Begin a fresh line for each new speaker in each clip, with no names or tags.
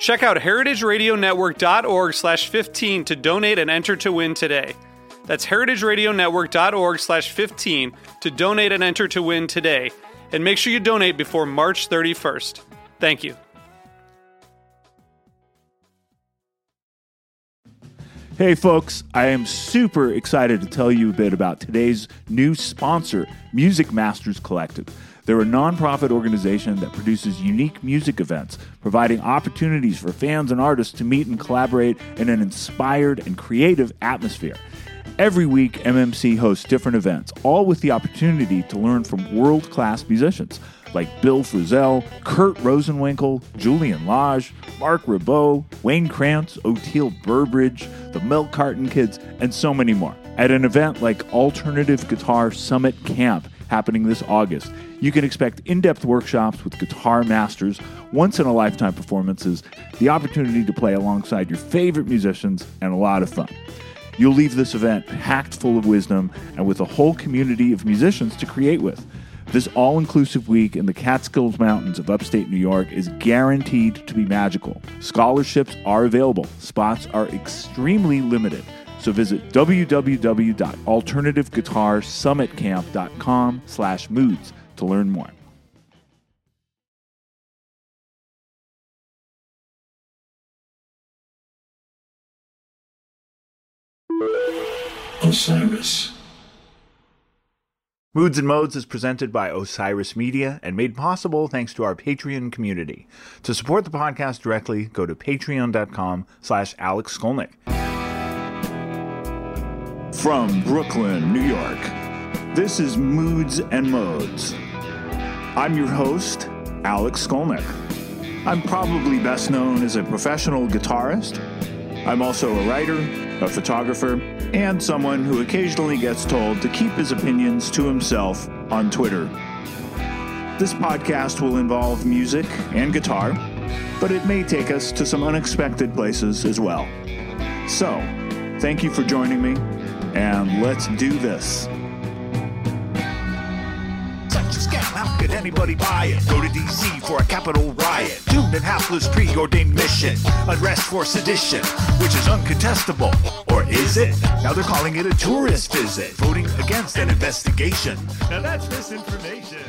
Check out heritageradionetwork.org slash 15 to donate and enter to win today. That's heritageradionetwork.org slash 15 to donate and enter to win today. And make sure you donate before March 31st. Thank you.
Hey, folks, I am super excited to tell you a bit about today's new sponsor, Music Masters Collective. They're a nonprofit organization that produces unique music events, providing opportunities for fans and artists to meet and collaborate in an inspired and creative atmosphere. Every week, MMC hosts different events, all with the opportunity to learn from world class musicians like Bill Frisell, Kurt Rosenwinkel, Julian Lage, Marc Ribot, Wayne Krantz, Oteil Burbridge, the Milk Carton Kids, and so many more. At an event like Alternative Guitar Summit Camp happening this August, you can expect in depth workshops with guitar masters, once in a lifetime performances, the opportunity to play alongside your favorite musicians, and a lot of fun. You'll leave this event packed full of wisdom and with a whole community of musicians to create with. This all inclusive week in the Catskills Mountains of upstate New York is guaranteed to be magical. Scholarships are available, spots are extremely limited. So visit www.alternativeguitarsummitcamp.com slash moods to learn more.
Osiris.
Moods and Modes is presented by Osiris Media and made possible thanks to our Patreon community. To support the podcast directly, go to patreon.com slash Alex Skolnick. From Brooklyn, New York, this is Moods and Modes. I'm your host, Alex Skolnick. I'm probably best known as a professional guitarist. I'm also a writer, a photographer, and someone who occasionally gets told to keep his opinions to himself on Twitter. This podcast will involve music and guitar, but it may take us to some unexpected places as well. So, thank you for joining me, and let's do this.
Anybody buy it? Go to DC for a capital riot. Doomed and hapless preordained mission. Unrest for sedition, which is uncontestable. Or is it? Now they're calling it a tourist visit. Voting against an investigation. Now that's misinformation.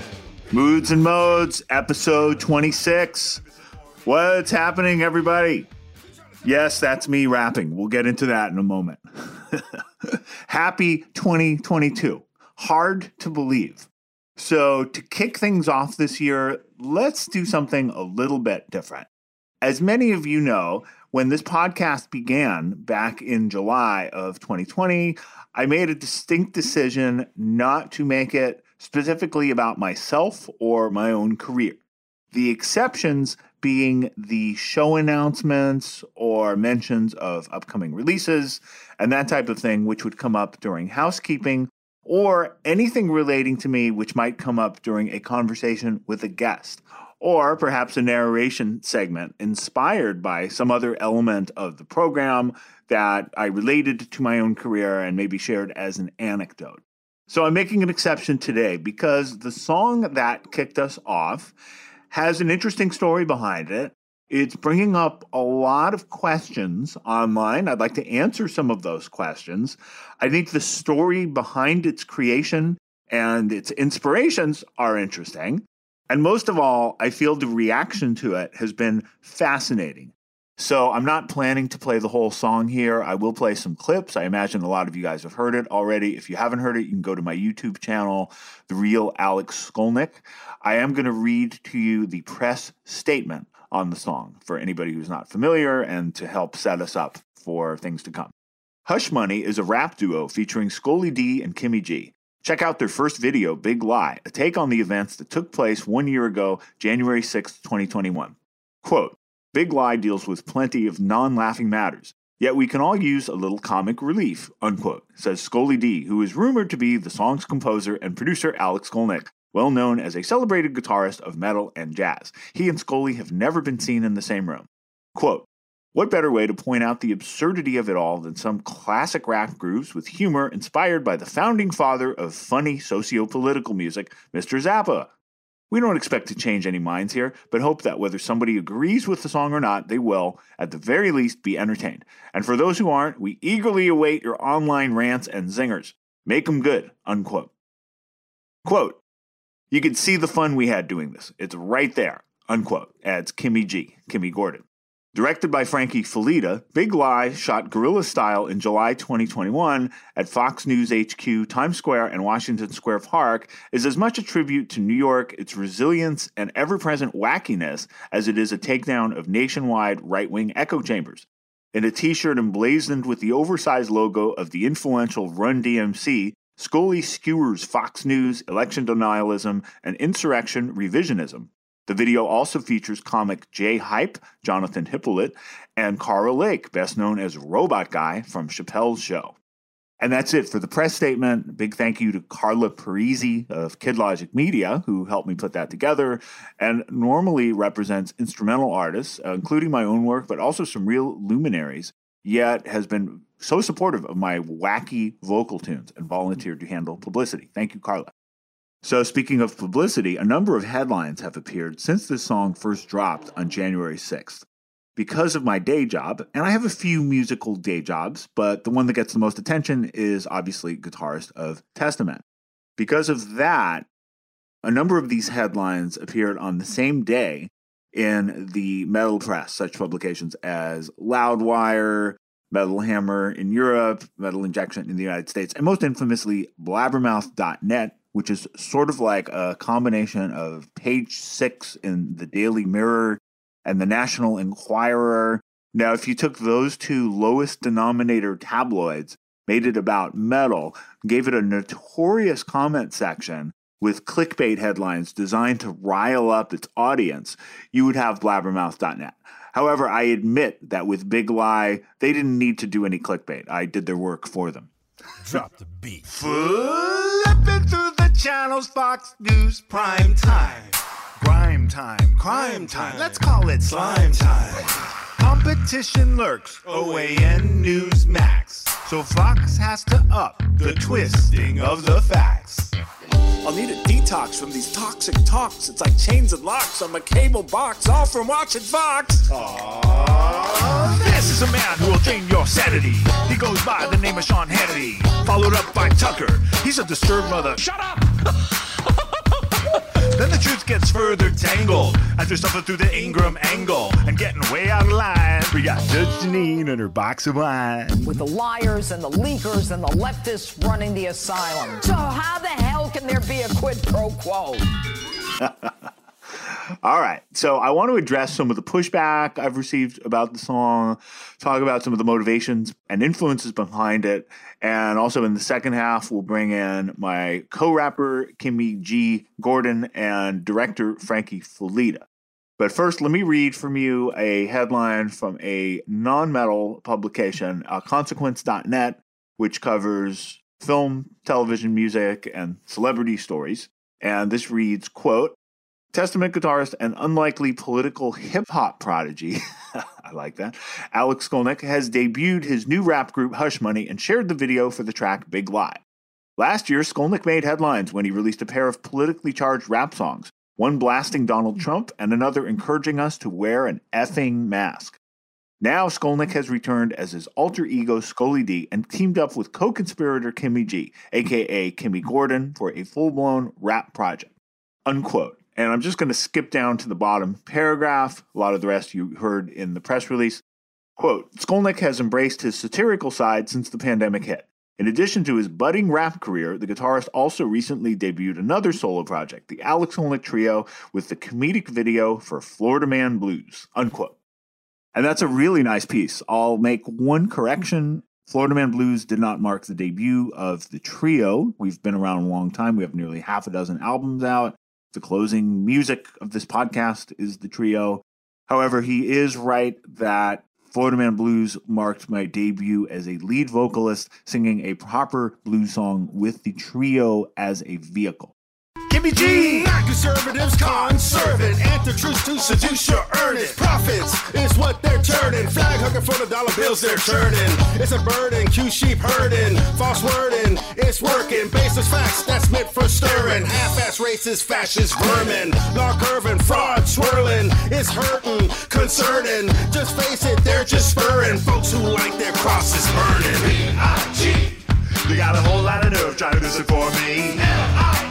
Moods and Modes, episode 26. What's happening, everybody? Yes, that's me rapping. We'll get into that in a moment. Happy 2022. Hard to believe. So, to kick things off this year, let's do something a little bit different. As many of you know, when this podcast began back in July of 2020, I made a distinct decision not to make it specifically about myself or my own career. The exceptions being the show announcements or mentions of upcoming releases and that type of thing, which would come up during housekeeping or anything relating to me which might come up during a conversation with a guest, or perhaps a narration segment inspired by some other element of the program that I related to my own career and maybe shared as an anecdote. So I'm making an exception today because the song that kicked us off has an interesting story behind it. It's bringing up a lot of questions online. I'd like to answer some of those questions. I think the story behind its creation and its inspirations are interesting. And most of all, I feel the reaction to it has been fascinating. So I'm not planning to play the whole song here. I will play some clips. I imagine a lot of you guys have heard it already. If you haven't heard it, you can go to my YouTube channel, The Real Alex Skolnick. I am going to read to you the press statement on the song for anybody who's not familiar and to help set us up for things to come. Hush Money is a rap duo featuring Skoly D and Kimmy G. Check out their first video, Big Lie, a take on the events that took place one year ago, January 6, 2021. Quote, Big Lie deals with plenty of non laughing matters, yet we can all use a little comic relief, unquote, says Skoly D, who is rumored to be the song's composer and producer Alex Skolnick, well known as a celebrated guitarist of metal and jazz. He and Skoly have never been seen in the same room. Quote, what better way to point out the absurdity of it all than some classic rap grooves with humor inspired by the founding father of funny socio political music, Mr. Zappa? We don't expect to change any minds here, but hope that whether somebody agrees with the song or not, they will, at the very least, be entertained. And for those who aren't, we eagerly await your online rants and zingers. Make them good, unquote. Quote, you can see the fun we had doing this. It's right there, unquote, adds Kimmy G, Kimmy Gordon. Directed by Frankie Fulleda, Big Lie shot guerrilla style in July 2021 at Fox News HQ, Times Square, and Washington Square Park is as much a tribute to New York, its resilience, and ever present wackiness as it is a takedown of nationwide right wing echo chambers. In a t shirt emblazoned with the oversized logo of the influential Run DMC, Skoly skewers Fox News, election denialism, and insurrection revisionism. The video also features comic J-Hype, Jonathan Hyppolite, and Karl Lake, best known as Robot Guy from Chappelle's Show. And that's it for the press statement. Big thank you to Carla Parisi of Kid Logic Media, who helped me put that together and normally represents instrumental artists, uh, including my own work, but also some real luminaries, yet has been so supportive of my wacky vocal tunes and volunteered to handle publicity. Thank you, Carla. So, speaking of publicity, a number of headlines have appeared since this song first dropped on January 6th. Because of my day job, and I have a few musical day jobs, but the one that gets the most attention is obviously guitarist of Testament. Because of that, a number of these headlines appeared on the same day in the metal press, such publications as Loudwire, Metal Hammer in Europe, Metal Injection in the United States, and most infamously, Blabbermouth.net, which is sort of like a combination of page six in the Daily Mirror and the National Enquirer. Now, if you took those two lowest denominator tabloids, made it about metal, gave it a notorious comment section with clickbait headlines designed to rile up its audience, you would have blabbermouth.net. However, I admit that with Big Lie, they didn't need to do any clickbait. I did their work for them.
Drop the beat. Flipping through the channels, Fox News prime time. Grime time, crime time. Let's call it slime time. Competition lurks, OAN Newsmax. So Fox has to up the twisting of the facts.
I'll need a detox from these toxic talks. It's like chains and locks on my cable box, all from watching Fox.
This is a man who will drain your sanity. He goes by the name of Sean Hannity, followed up by Tucker. He's a disturbed mother. Shut up! then the truth gets further tangled as we suffer through the Ingraham angle and getting way out of line. We got Judge Jeanine and her box of wine.
with the liars and the leakers and the leftists running the asylum. So how the hell can there be a quid pro quo?
All right. So I want to address some of the pushback I've received about the song, talk about some of the motivations and influences behind it. And also in the second half, we'll bring in my co rapper, Kimmy G. Gordon, and director, Frankie Fulleda. But first, let me read from you a headline from a non metal publication, uh, Consequence.net, which covers film, television, music, and celebrity stories. And this reads, quote, Testament guitarist and unlikely political hip hop prodigy, I like that, Alex Skolnick has debuted his new rap group Hush Money and shared the video for the track Big Lie. Last year, Skolnick made headlines when he released a pair of politically charged rap songs, one blasting Donald Trump and another encouraging us to wear an effing mask. Now, Skolnick has returned as his alter ego Skoly D and teamed up with co conspirator Kimmy G, aka Kimmy Gordon, for a full blown rap project. Unquote. And I'm just going to skip down to the bottom paragraph. A lot of the rest you heard in the press release. Quote Skolnick has embraced his satirical side since the pandemic hit. In addition to his budding rap career, the guitarist also recently debuted another solo project, the Alex Skolnick Trio, with the comedic video for Florida Man Blues. Unquote. And that's a really nice piece. I'll make one correction. Florida Man Blues did not mark the debut of the trio. We've been around a long time. We have nearly half a dozen albums out. The closing music of this podcast is the trio. However, he is right that Florida Man Blues marked my debut as a lead vocalist singing a proper blues song with the trio as a vehicle.
Kimmy G, not conservatives, conserving. Anti-truth to seduce your earnings. Profits is what they're turning. Flag hooking for the dollar bills they're turning. It's a burden, Q sheep herding. False wording, it's working. Baseless facts that's meant for stirring. Half-ass racist, fascist vermin. Law curving, fraud swirling. It's hurting, concerning. Just face it, they're just spurring. Folks who like their crosses burning. B-I-G.
They got a whole lot of nerve trying to do this for me.
L-I-E. We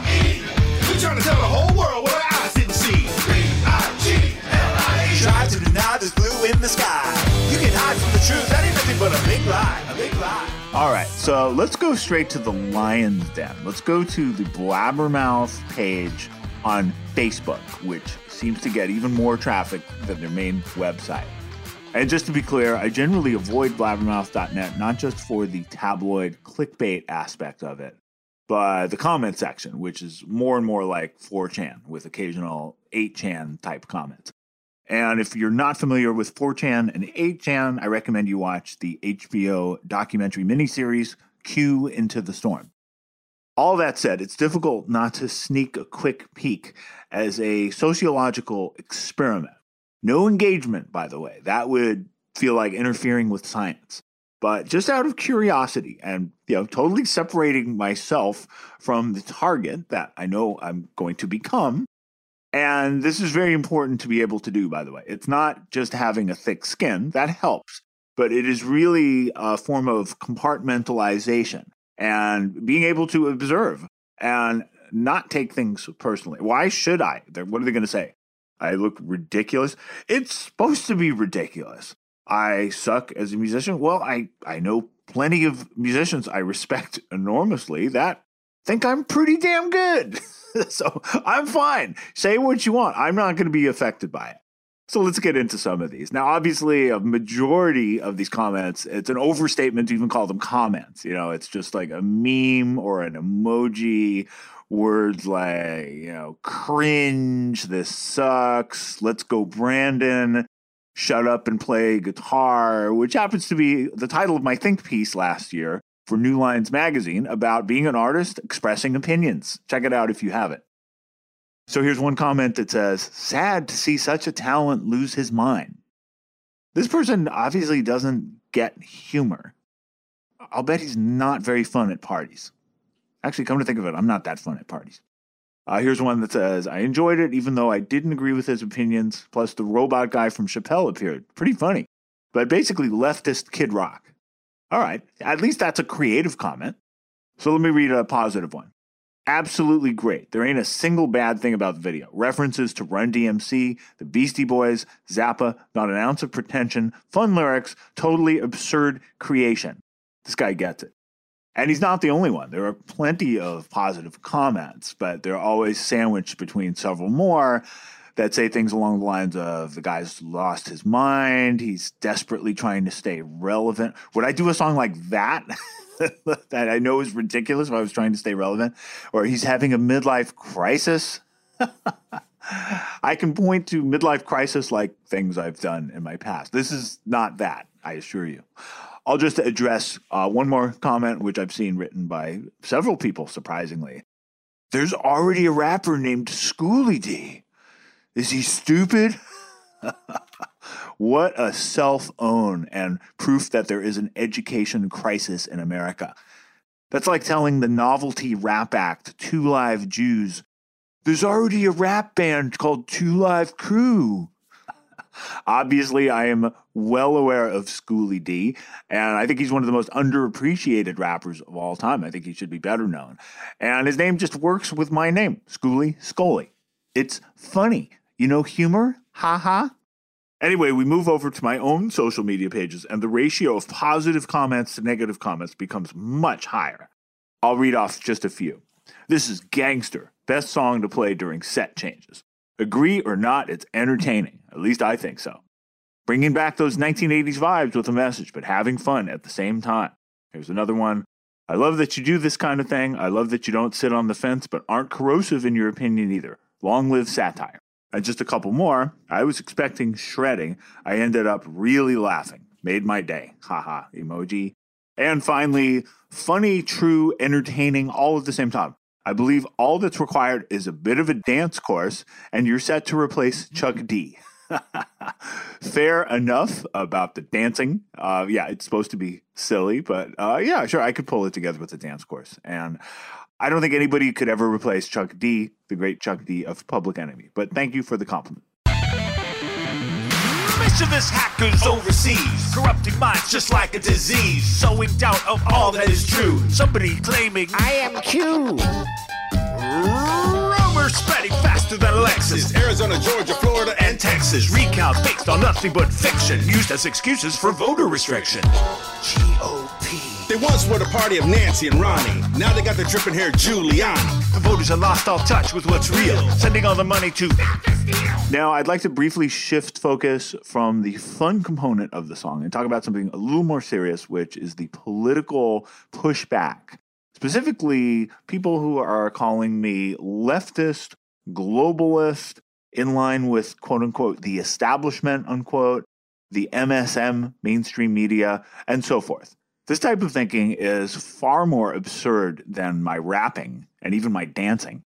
trying to tell the whole world what our eyes didn't see. B-I-G-L-I-E.
Try to deny there's blue in the sky. You can hide from the truth. That ain't nothing but a big lie. A big lie.
All right, so let's go straight to the Lion's Den. Let's go to the Blabbermouth page on Facebook, which seems to get even more traffic than their main website. And just to be clear, I generally avoid blabbermouth.net not just for the tabloid clickbait aspect of it, but the comment section, which is more and more like 4chan with occasional 8chan type comments. And if you're not familiar with 4chan and 8chan, I recommend you watch the HBO documentary miniseries Q Into the Storm. All that said, it's difficult not to sneak a quick peek as a sociological experiment. No engagement, by the way. That would feel like interfering with science. But just out of curiosity and you know, totally separating myself from the target that I know I'm going to become. And this is very important to be able to do, by the way. It's not just having a thick skin, that helps, but it is really a form of compartmentalization and being able to observe and not take things personally. Why should I? What are they going to say? I look ridiculous. It's supposed to be ridiculous. I suck as a musician. Well, I, I know plenty of musicians I respect enormously that think I'm pretty damn good. so I'm fine. Say what you want. I'm not going to be affected by it. So let's get into some of these. Now, obviously, a majority of these comments, it's an overstatement to even call them comments. You know, it's just like a meme or an emoji, words like, you know, cringe, this sucks, let's go, Brandon, shut up and play guitar, which happens to be the title of my think piece last year for New Lines magazine about being an artist expressing opinions. Check it out if you haven't. So here's one comment that says, Sad to see such a talent lose his mind. This person obviously doesn't get humor. I'll bet he's not very fun at parties. Actually, come to think of it, I'm not that fun at parties. Uh, here's one that says, I enjoyed it even though I didn't agree with his opinions. Plus, the robot guy from Chappelle appeared. Pretty funny. But basically, leftist Kid Rock. All right, at least that's a creative comment. So let me read a positive one. Absolutely great. There ain't a single bad thing about the video. References to Run DMC, the Beastie Boys, Zappa, not an ounce of pretension, fun lyrics, totally absurd creation. This guy gets it. And he's not the only one. There are plenty of positive comments, but they're always sandwiched between several more that say things along the lines of the guy's lost his mind, he's desperately trying to stay relevant. Would I do a song like that? that I know is ridiculous if I was trying to stay relevant, or he's having a midlife crisis. I can point to midlife crisis like things I've done in my past. This is not that, I assure you. I'll just address uh, one more comment, which I've seen written by several people, surprisingly. There's already a rapper named Schooly D. Is he stupid? what a self own and proof that there is an education crisis in America. That's like telling the novelty rap act, Two Live Jews, there's already a rap band called Two Live Crew. Obviously, I am well aware of Schooly D, and I think he's one of the most underappreciated rappers of all time. I think he should be better known. And his name just works with my name, Schooly Skoly. It's funny. You know humor? Ha ha. Anyway, we move over to my own social media pages, and the ratio of positive comments to negative comments becomes much higher. I'll read off just a few. This is Gangster, best song to play during set changes. Agree or not, it's entertaining. At least I think so. Bringing back those 1980s vibes with a message, but having fun at the same time. Here's another one. I love that you do this kind of thing. I love that you don't sit on the fence, but aren't corrosive in your opinion either. Long live satire. And just a couple more. I was expecting shredding. I ended up really laughing. Made my day. Haha, emoji. And finally, funny, true, entertaining, all at the same time. I believe all that's required is a bit of a dance course, and you're set to replace Chuck D. Fair enough about the dancing. Uh, yeah, it's supposed to be silly, but uh, yeah, sure, I could pull it together with a dance course. And I don't think anybody could ever replace Chuck D, the great Chuck D of Public Enemy. But thank you for the compliment.
Mischievous hackers overseas, corrupting minds just like a disease, sowing doubt of all that is true. Somebody claiming
I am Q.
rumors spreading faster than Alexis.
Arizona, Georgia, Florida,
And Texas recounts based on nothing but fiction, used as excuses for voter restriction. GOP.
They once were the party of Nancy and Ronnie. Now they got the dripping hair Giuliani.
The voters have lost all touch with what's real, sending all the money to
Now, I'd like to briefly shift focus from the fun component of the song and talk about something a little more serious, which is the political pushback. Specifically, people who are calling me leftist, globalist, in line with quote unquote the establishment, unquote, the MSM, mainstream media, and so forth. This type of thinking is far more absurd than my rapping and even my dancing.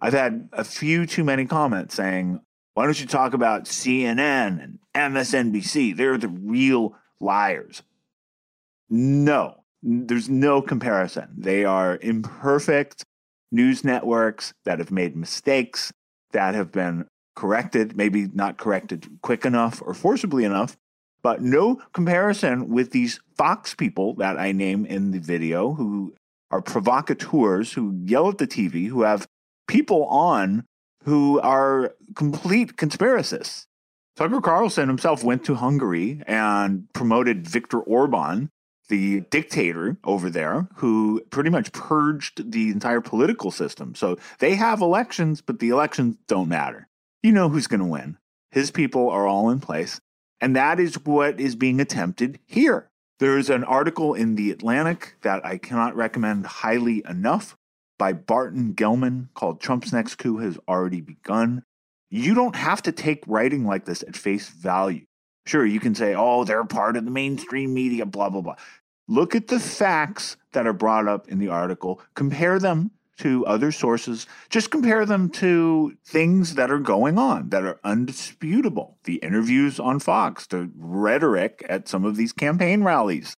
I've had a few too many comments saying, why don't you talk about CNN and MSNBC? They're the real liars. No, there's no comparison. They are imperfect news networks that have made mistakes, that have been corrected, maybe not corrected quick enough or forcibly enough, but no comparison with these Fox people that I name in the video who are provocateurs, who yell at the TV, who have people on who are complete conspiracists. Tucker Carlson himself went to Hungary and promoted Viktor Orban, the dictator over there, who pretty much purged the entire political system. So they have elections, but the elections don't matter. You know who's going to win. His people are all in place. And that is what is being attempted here. There's an article in The Atlantic that I cannot recommend highly enough by Barton Gellman called Trump's Next Coup Has Already Begun. You don't have to take writing like this at face value. Sure, you can say, oh, they're part of the mainstream media, blah, blah, blah. Look at the facts that are brought up in the article, compare them to other sources, just compare them to things that are going on that are undisputable. The interviews on Fox, the rhetoric at some of these campaign rallies.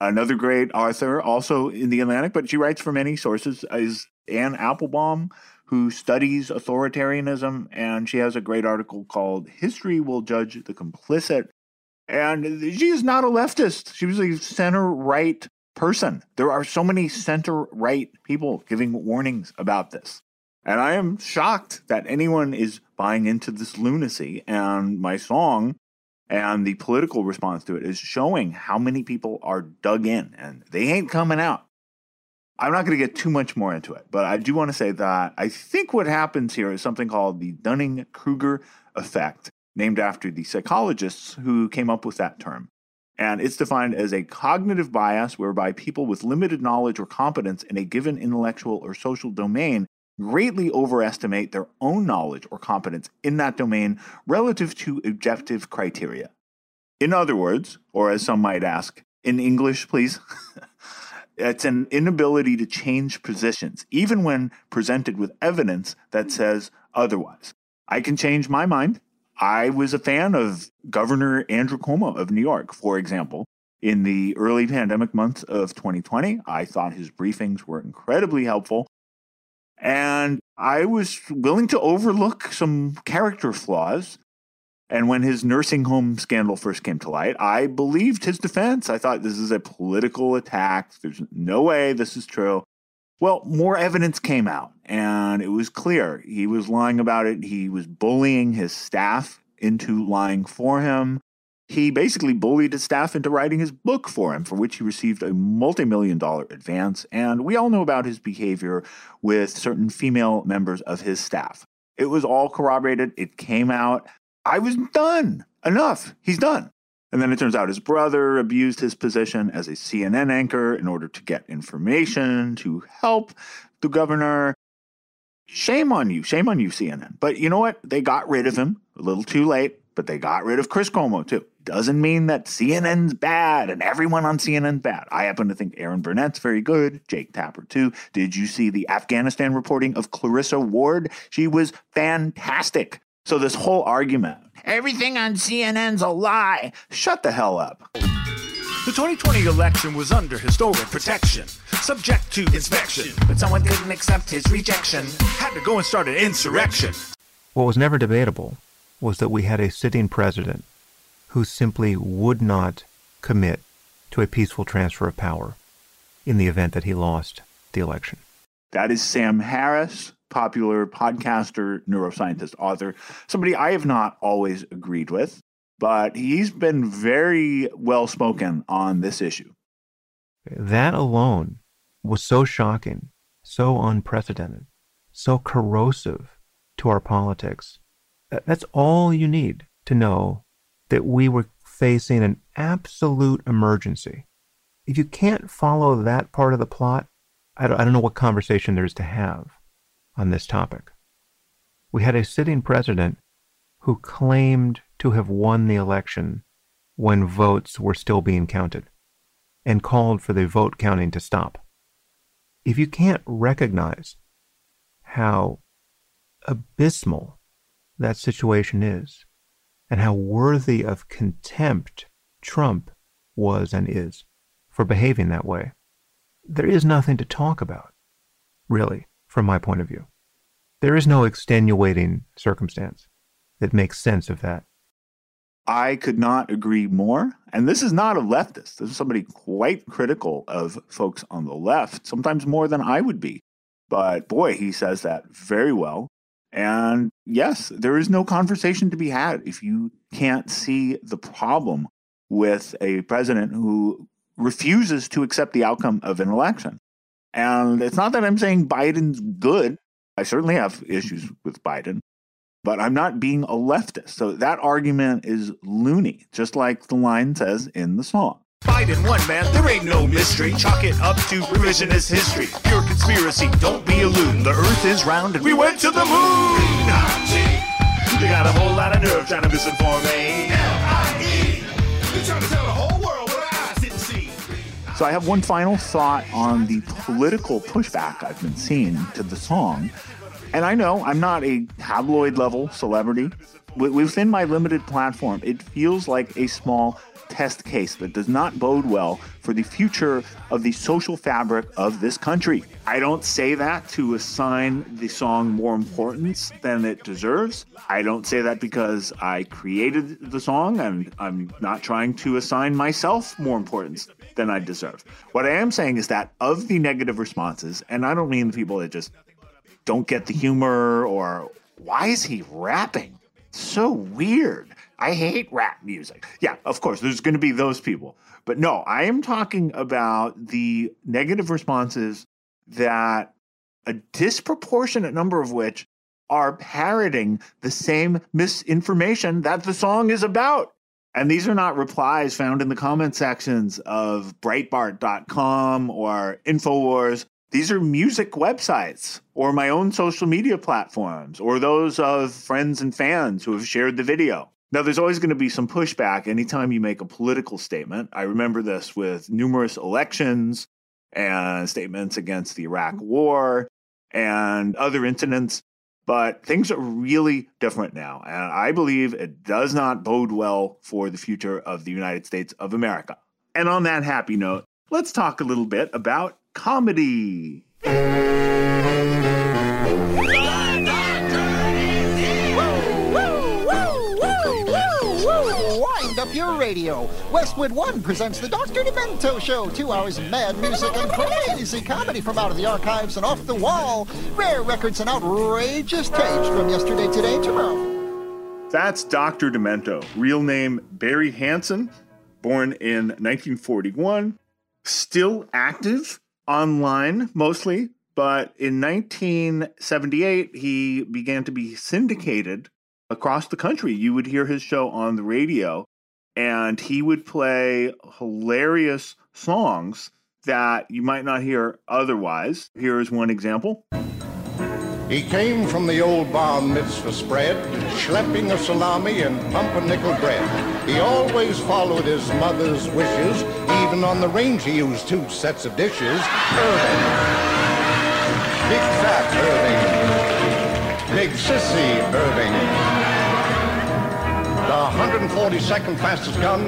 Another great author, also in the Atlantic, but she writes for many sources, is Anne Applebaum, who studies authoritarianism, and she has a great article called History Will Judge the Complicit. And she is not a leftist. She was a center right person. There are so many center right people giving warnings about this. And I am shocked that anyone is buying into this lunacy. And my song and the political response to it is showing how many people are dug in and they ain't coming out. I'm not going to get too much more into it, but I do want to say that I think what happens here is something called the Dunning Kruger effect, named after the psychologists who came up with that term. And it's defined as a cognitive bias whereby people with limited knowledge or competence in a given intellectual or social domain greatly overestimate their own knowledge or competence in that domain relative to objective criteria. In other words, or as some might ask, in English, please, it's an inability to change positions, even when presented with evidence that says otherwise. I can change my mind. I was a fan of Governor Andrew Cuomo of New York, for example. In the early pandemic months of 2020, I thought his briefings were incredibly helpful. And I was willing to overlook some character flaws. And when his nursing home scandal first came to light, I believed his defense. I thought this is a political attack. There's no way this is true. Well, more evidence came out, and it was clear he was lying about it. He was bullying his staff into lying for him. He basically bullied his staff into writing his book for him, for which he received a multi million dollar advance. And we all know about his behavior with certain female members of his staff. It was all corroborated, it came out. I was done. Enough. He's done. And then it turns out his brother abused his position as a CNN anchor in order to get information to help the governor. Shame on you. Shame on you, CNN. But you know what? They got rid of him a little too late, but they got rid of Chris Cuomo too. Doesn't mean that CNN's bad and everyone on CNN's bad. I happen to think Erin Burnett's very good, Jake Tapper too. Did you see the Afghanistan reporting of Clarissa Ward? She was fantastic. So this whole argument, everything on CNN's a lie. Shut the hell up.
The 2020 election was under historic protection, subject to inspection. But someone couldn't accept his rejection, had to go and start an insurrection.
What was never debatable was that we had a sitting president who simply would not commit to a peaceful transfer of power in the event that he lost the election.
That is Sam Harris, popular podcaster, neuroscientist, author, somebody I have not always agreed with, but he's been very well spoken on this issue.
That alone was so shocking, so unprecedented, so corrosive to our politics. That's all you need to know that we were facing an absolute emergency. If you can't follow that part of the plot, I don't, I don't know what conversation there is to have on this topic. We had a sitting president who claimed to have won the election when votes were still being counted and called for the vote counting to stop. If you can't recognize how abysmal that situation is and how worthy of contempt Trump was and is for behaving that way, there is nothing to talk about, really, from my point of view. There is no extenuating circumstance that makes sense of that.
I could not agree more. And this is not a leftist. This is somebody quite critical of folks on the left, sometimes more than I would be. But boy, he says that very well. And yes, there is no conversation to be had if you can't see the problem with a president who refuses to accept the outcome of an election. And it's not that I'm saying Biden's good. I certainly have issues with Biden, but I'm not being a leftist. So that argument is loony, just like the line says in the song.
Biden won, man, there ain't no mystery. Chalk it up to revisionist history. Pure conspiracy, don't be a loon. The earth is round and we went to the moon. They got a whole lot of nerve trying to misinform me.
So I have one final thought on the political pushback I've been seeing to the song. And I know I'm not a tabloid level celebrity. Within my limited platform, it feels like a small test case that does not bode well for the future of the social fabric of this country. I don't say that to assign the song more importance than it deserves. I don't say that because I created the song and I'm not trying to assign myself more importance than I deserve. What I am saying is that of the negative responses, and I don't mean the people that just don't get the humor or why is he rapping? So weird. I hate rap music. Yeah, of course, there's going to be those people. But no, I am talking about the negative responses that a disproportionate number of which are parroting the same misinformation that the song is about. And these are not replies found in the comment sections of Breitbart.com or InfoWars. These are music websites or my own social media platforms or those of friends and fans who have shared the video. Now, there's always going to be some pushback anytime you make a political statement. I remember this with numerous elections and statements against the Iraq war and other incidents. But things are really different now. And I believe it does not bode well for the future of the United States of America. And on that happy note, let's talk a little bit about comedy.
Radio. Westwood One presents the Dr. Demento Show. Two hours of mad music and crazy comedy from out of the archives and off the wall. Rare records and outrageous tapes from yesterday, today, tomorrow.
That's Dr. Demento, real name Barry Hansen, born in 1941, still active online mostly, but in 1978 he began to be syndicated across the country. You would hear his show on the radio, and he would play hilarious songs that you might not hear otherwise. Here is one example.
He came from the old bar mitzvah spread, schlepping a salami and pumpernickel bread. He always followed his mother's wishes, even on the range he used two sets of dishes. Irving. Big fat Irving. Big sissy Irving. The 142nd fastest gun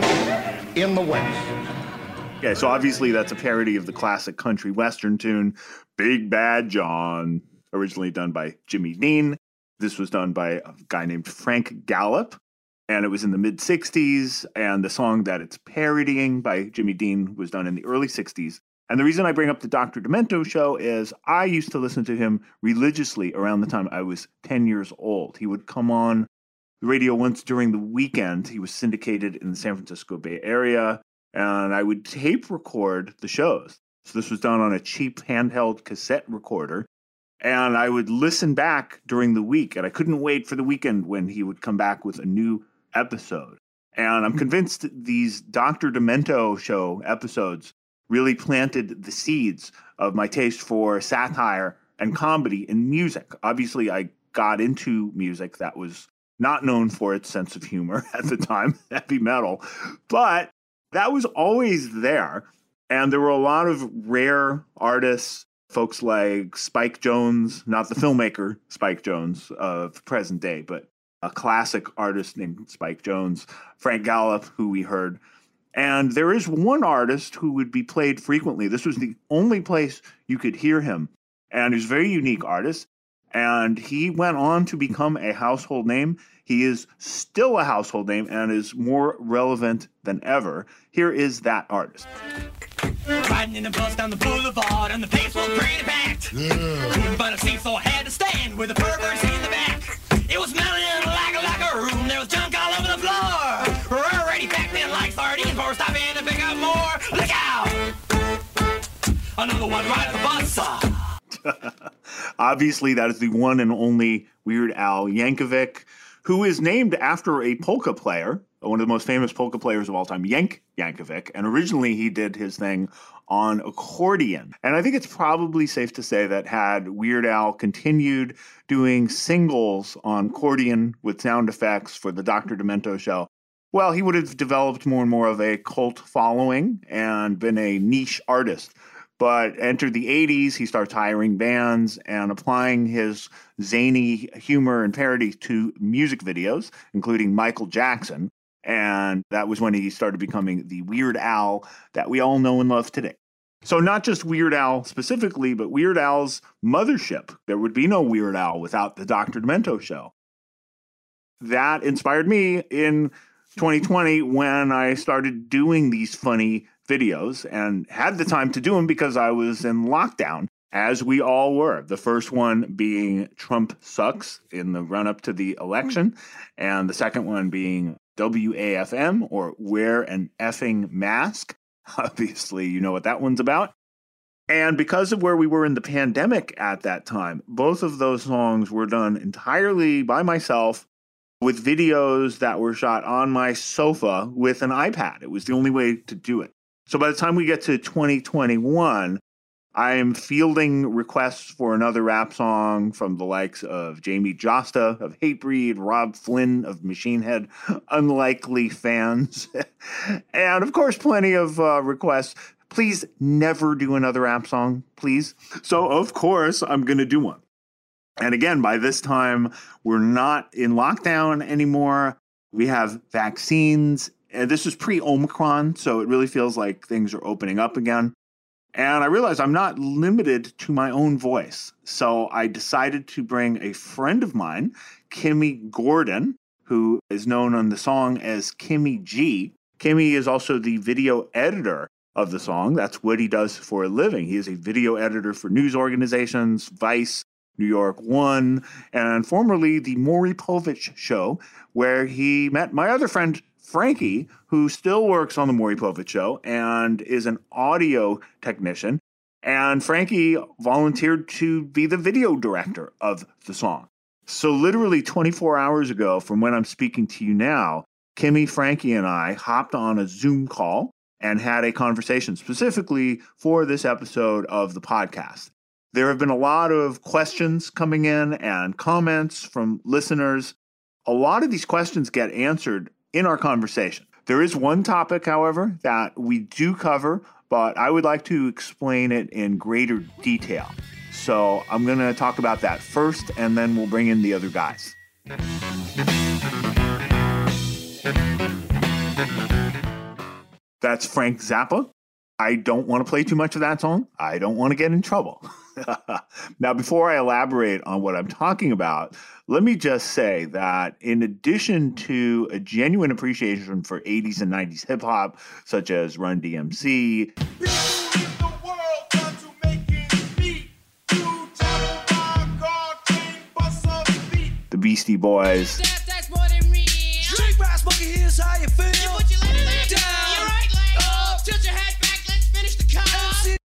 in the West.
Okay, so obviously that's a parody of the classic country western tune, Big Bad John originally done by Jimmy Dean. This was done by a guy named Frank Gallop, and it was in the mid 60s. And the song that it's parodying by Jimmy Dean was done in the early 60s. And the reason I bring up the Dr. Demento show is I used to listen to him religiously around the time I was 10 years old. He would come on radio once during the weekend. He was syndicated in the San Francisco Bay Area, and I would tape record the shows. So this was done on a cheap handheld cassette recorder. And I would listen back during the week, and I couldn't wait for the weekend when he would come back with a new episode. And I'm hmm. convinced these Dr. Demento show episodes really planted the seeds of my taste for satire and comedy in music. Obviously, I got into music that was not known for its sense of humor at the time, heavy metal, but that was always there. And there were a lot of rare artists folks like Spike Jones, not the filmmaker Spike Jonze of present day, but a classic artist named Spike Jones, Frank Gallop, who we heard. And there is one artist who would be played frequently. This was the only place you could hear him. And he's a very unique artist. And he went on to become a household name. He is still a household name and is more relevant than ever. Here is that artist. Riding in a bus down the boulevard, and the place was pretty packed. Yeah. Couldn't find a seat, so I had to stand with the perverts in the back. It was smelling like, like a room. There was junk all over the floor. We're already packed in like sardines. For stop in to pick up more. Look out! Another one right the bus. Obviously, that is the one and only Weird Al Yankovic, who is named after a polka player one of the most famous polka players of all time, Yank Yankovic. And originally he did his thing on accordion. And I think it's probably safe to say that had Weird Al continued doing singles on accordion with sound effects for the Dr. Demento show, well, he would have developed more and more of a cult following and been a niche artist. But entered the 80s, he starts hiring bands and applying his zany humor and parody to music videos, including Michael Jackson. And that was when he started becoming the Weird Al that we all know and love today. So, not just Weird Al specifically, but Weird Al's mothership. There would be no Weird Al without the Dr. Demento show. That inspired me in 2020 when I started doing these funny videos and had the time to do them because I was in lockdown, as we all were. The first one being Trump sucks in the run up to the election, and the second one being WAFM or Wear an Effing Mask. Obviously, you know what that one's about. And because of where we were in the pandemic at that time, both of those songs were done entirely by myself with videos that were shot on my sofa with an iPad. It was the only way to do it. So by the time we get to 2021, I am fielding requests for another rap song from the likes of Jamey Jasta of Hatebreed, Robb Flynn of Machine Head, unlikely fans, and of course, plenty of uh, requests. Please never do another rap song, please. So, of course, I'm going to do one. And again, by this time, we're not in lockdown anymore. We have vaccines. And this is pre Omicron, so it really feels like things are opening up again. And I realized I'm not limited to my own voice. So I decided to bring a friend of mine, Kimmy Gordon, who is known on the song as Kimmy G. Kimmy is also the video editor of the song. That's what he does for a living. He is a video editor for news organizations, Vice, New York One, and formerly the Maury Povich Show, where he met my other friend Frankie, who still works on the Maury Povich Show and is an audio technician. And Frankie volunteered to be the video director of the song. So, literally 24 hours ago, from when I'm speaking to you now, Kimmy, Frankie, and I hopped on a Zoom call and had a conversation specifically for this episode of the podcast. There have been a lot of questions coming in and comments from listeners. A lot of these questions get answered in our conversation. There is one topic, however, that we do cover, but I would like to explain it in greater detail. So I'm going to talk about that first, and then we'll bring in the other guys. That's Frank Zappa. I don't want to play too much of that song. I don't want to get in trouble. now, before I elaborate on what I'm talking about, let me just say that in addition to a genuine appreciation for 80s and 90s hip hop, such as Run DMC, the Beastie Boys,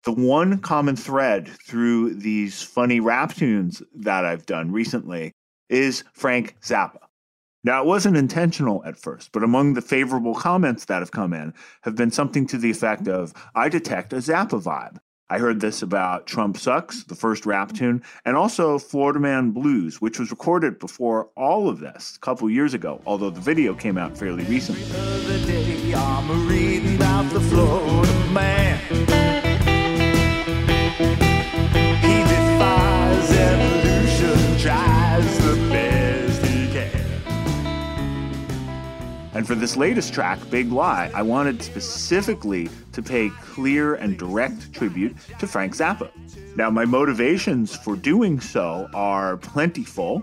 the one common thread through these funny rap tunes that I've done recently is Frank Zappa. Now, it wasn't intentional at first, but among the favorable comments that have come in have been something to the effect of, I detect a Zappa vibe. I heard this about Trump Sucks, the first rap tune, and also Florida Man Blues, which was recorded before all of this a couple years ago, although the video came out fairly recently. For this latest track, Big Lie, I wanted specifically to pay clear and direct tribute to Frank Zappa. Now, my motivations for doing so are plentiful.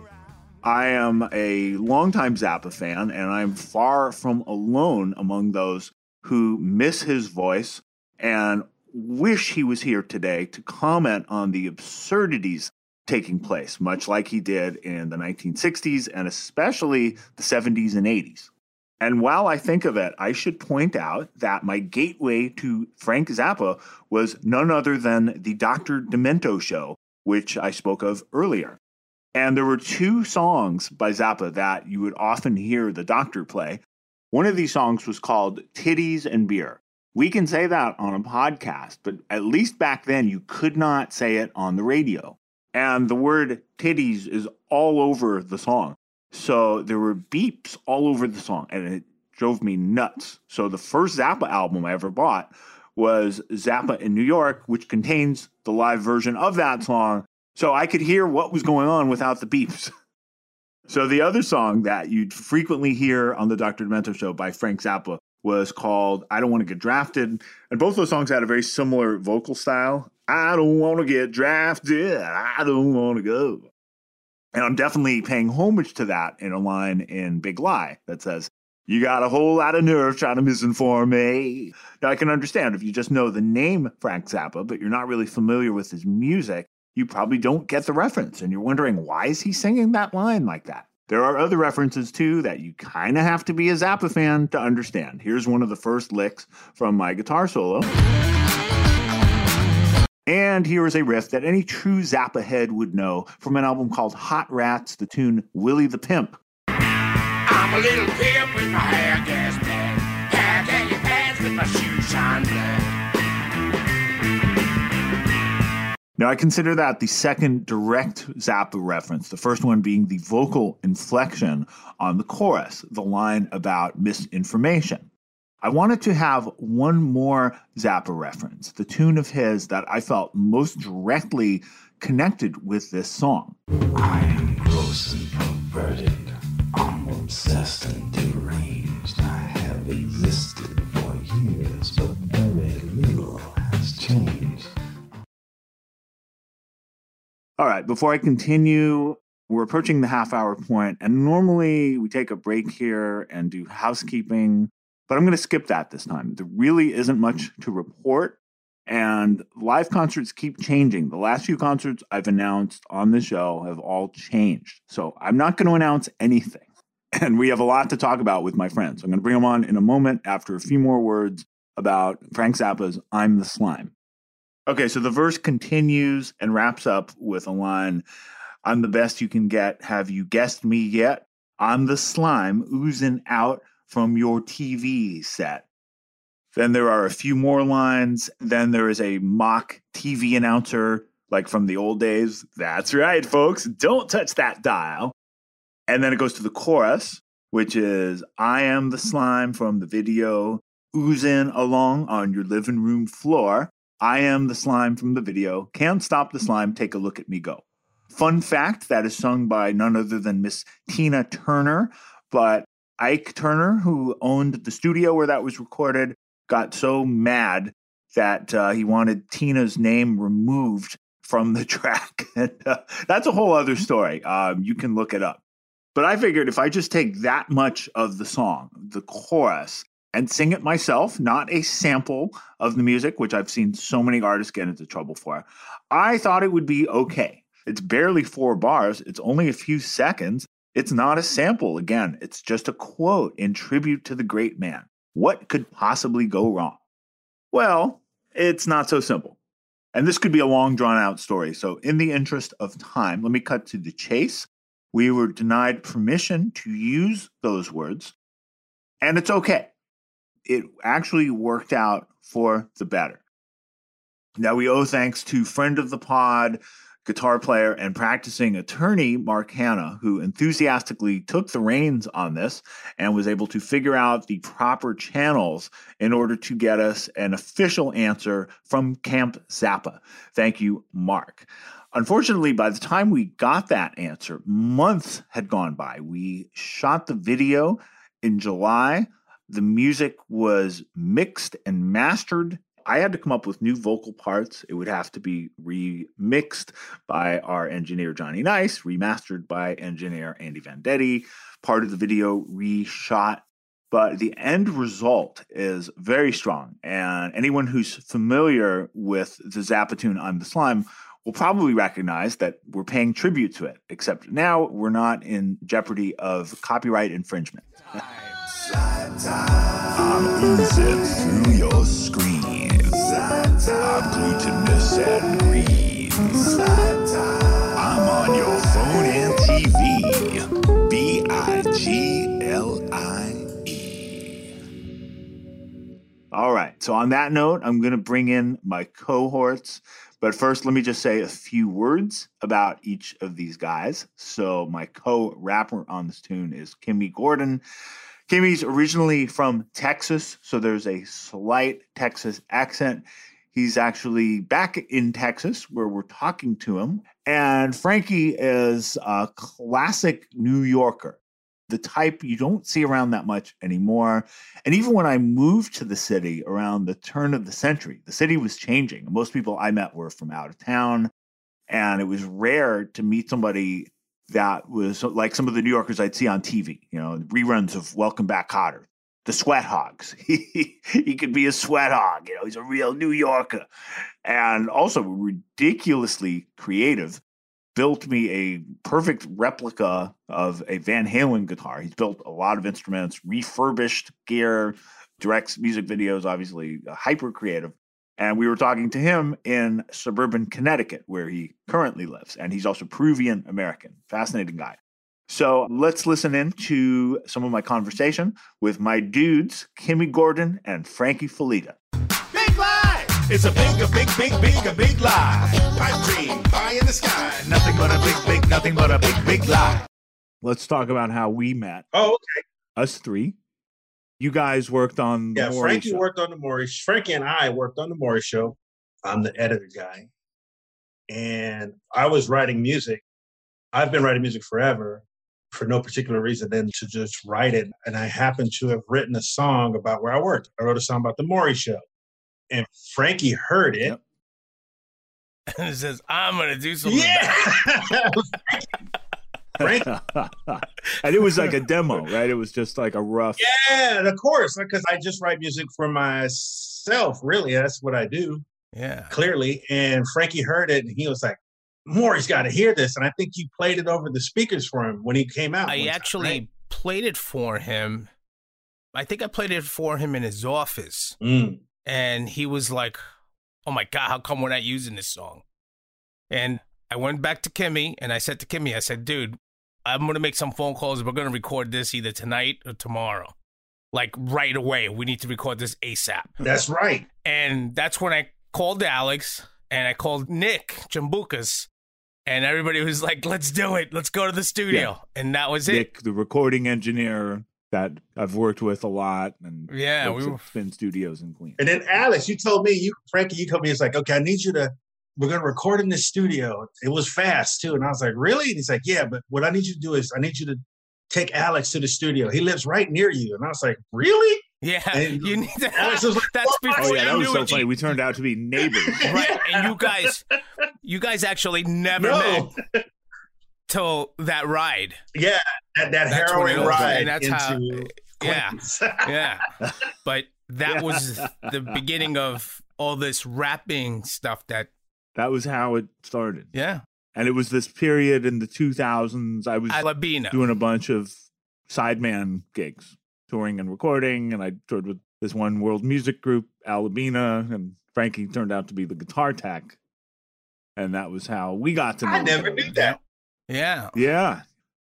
I am a longtime Zappa fan, and I'm far from alone among those who miss his voice and wish he was here today to comment on the absurdities taking place, much like he did in the 1960s and especially the 70s and 80s. And while I think of it, I should point out that my gateway to Frank Zappa was none other than the Dr. Demento show, which I spoke of earlier. And there were two songs by Zappa that you would often hear the doctor play. One of these songs was called Titties and Beer. We can say that on a podcast, but at least back then you could not say it on the radio. And the word titties is all over the song. So there were beeps all over the song, and it drove me nuts. So the first Zappa album I ever bought was Zappa in New York, which contains the live version of that song. So I could hear what was going on without the beeps. So the other song that you'd frequently hear on the Dr. Demento show by Frank Zappa was called I Don't Want to Get Drafted. And both those songs had a very similar vocal style. I don't want to get drafted. I don't want to go. And I'm definitely paying homage to that in a line in Big Lie that says, You got a whole lot of nerve trying to misinform me. Now, I can understand if you just know the name Frank Zappa, but you're not really familiar with his music, you probably don't get the reference and you're wondering, why is he singing that line like that? There are other references too that you kind of have to be a Zappa fan to understand. Here's one of the first licks from my guitar solo. And here is a riff that any true Zappa head would know from an album called Hot Rats, the tune Willie the Pimp.
I'm a little pimp with my hair gas black, hair candy pants with my shoes shine black.
Now, I consider that the second direct Zappa reference, the first one being the vocal inflection on the chorus, the line about misinformation. I wanted to have one more Zappa reference, the tune of his that I felt most directly connected with this song.
I am gross and perverted. I'm obsessed and deranged. I have existed for years, but very little has changed.
All right, before I continue, we're approaching the half hour point, and normally we take a break here and do housekeeping. But I'm going to skip that this time. There really isn't much mm. to report. And live concerts keep changing. The last few concerts I've announced on the show have all changed. So I'm not going to announce anything. And we have a lot to talk about with my friends. I'm going to bring them on in a moment after a few more words about Frank Zappa's I'm the Slime. Okay, so the verse continues and wraps up with a line I'm the best you can get. Have you guessed me yet? I'm the slime oozing out from your TV set. Then there are a few more lines. Then there is a mock TV announcer, like from the old days. That's right, folks. Don't touch that dial. And then it goes to the chorus, which is I am the slime from the video oozing along on your living room floor. I am the slime from the video. Can't stop the slime. Take a look at me go. Fun fact that is sung by none other than Miss Tina Turner. But Ike Turner, who owned the studio where that was recorded, got so mad that uh, he wanted Tina's name removed from the track. and, uh, that's a whole other story. Um, you can look it up. But I figured if I just take that much of the song, the chorus, and sing it myself, not a sample of the music, which I've seen so many artists get into trouble for, I thought it would be okay. It's barely four bars, it's only a few seconds. It's not a sample. Again, it's just a quote in tribute to the great man. What could possibly go wrong? Well, it's not so simple. And this could be a long, drawn out story. So, in the interest of time, let me cut to the chase. We were denied permission to use those words, and it's okay. It actually worked out for the better. Now, we owe thanks to friend of the pod, guitar player and practicing attorney Mark Hanna, who enthusiastically took the reins on this and was able to figure out the proper channels in order to get us an official answer from Camp Zappa. Thank you, Mark. Unfortunately, by the time we got that answer, months had gone by. We shot the video in July. The music was mixed and mastered I had to come up with new vocal parts. It would have to be remixed by our engineer Johnny Nice, remastered by engineer Andy Vendetti, part of the video reshot. But the end result is very strong. And anyone who's familiar with the Zappa tune I'm the Slime will probably recognize that we're paying tribute to it, except now we're not in jeopardy of copyright infringement.
I'm through your screen. I'm glutinous and green. I'm on your phone and TV. B I G L I E.
All right. So, on that note, I'm going to bring in my cohorts. But first, let me just say a few words about each of these guys. So, my co rapper on this tune is Kimmy Gordon. Kimmy's originally from Texas, so there's a slight Texas accent. He's actually back in Texas where we're talking to him. And Frankie is a classic New Yorker, the type you don't see around that much anymore. And even when I moved to the city around the turn of the century, the city was changing. Most people I met were from out of town. And it was rare to meet somebody that was like some of the New Yorkers I'd see on TV, you know, reruns of Welcome Back Kotter, the Sweat Hogs. he, he could be a sweat hog, you know, he's a real New Yorker. And also ridiculously creative. Built me a perfect replica of a Van Halen guitar. He's built a lot of instruments, refurbished gear, directs music videos, obviously uh, hyper creative. And we were talking to him in suburban Connecticut, where he currently lives. And he's also Peruvian American. Fascinating guy. So let's listen in to some of my conversation with my dudes, Kimmy Gordon and Frankie Fulleda.
Big lie! It's a big, a big, big, big, a big lie. Pipe dream, pie in the sky.
Nothing but a big, big, nothing but a big, big lie.
Let's talk about how we met.
Oh, okay.
Us three. You guys worked on the
Yeah,
Maury
Frankie
show.
worked on the Maury. Frankie and I worked on the Maury show. I'm the editor guy, and I was writing music. I've been writing music forever, for no particular reason than to just write it. And I happened to have written a song about where I worked. I wrote a song about the Maury show, and Frankie heard it.
and it says, I'm going to do something.
Yeah. Frank,
and it was like a demo, right? It was just like a rough.
yeah, of course, because I just write music for myself. Really, that's what I do.
Yeah.
clearly. And Frankie heard it and he was like, Maury's got to hear this. And I think you played it over the speakers for him when he came out.
I
one time,
actually
right?
played it for him. I think I played it for him in his office.
Mm.
And he was like, Oh my God, how come we're not using this song? And I went back to Kimmy and I said to Kimmy, I said, dude, I'm going to make some phone calls. We're going to record this either tonight or tomorrow. Like right away. We need to record this ASAP.
That's right.
And that's when I called Alex and I called Nick Jambukas. And everybody was like, let's do it. Let's go to the studio. And that was it.
Nick, the recording engineer that I've worked with a lot, and
Yeah,
works
we
at
were-
Spin Studios in Queens.
And then Alex, you told me, you Frankie, you told me it's like, okay, I need you to. We're gonna record in this studio. It was fast too, and I was like, really? And he's like, yeah, but what I need you to do is I need you to take Alex to the studio. He lives right near you, and I was like, really?
Yeah,
And
you need to.
Alex was like,
That's
"Oh,
before
Oh yeah, that was
knew
so
it.
funny. We turned out to be neighbors.
right and you guys you guys actually never
No.
met till that ride
Yeah, that, that
That's when
heroin
was,
ride
and that's how-
into
yeah yeah but that
Yeah.
was the beginning of all this rapping stuff that
That was how it started.
yeah
And it was this period in the 2000s. I was
Alabina.
doing a bunch of sideman gigs, touring and recording. And I toured with this one world music group, Alabina, and Frankie turned out to be the guitar tech. And that was how we got to know
I never knew that.
yeah
Yeah.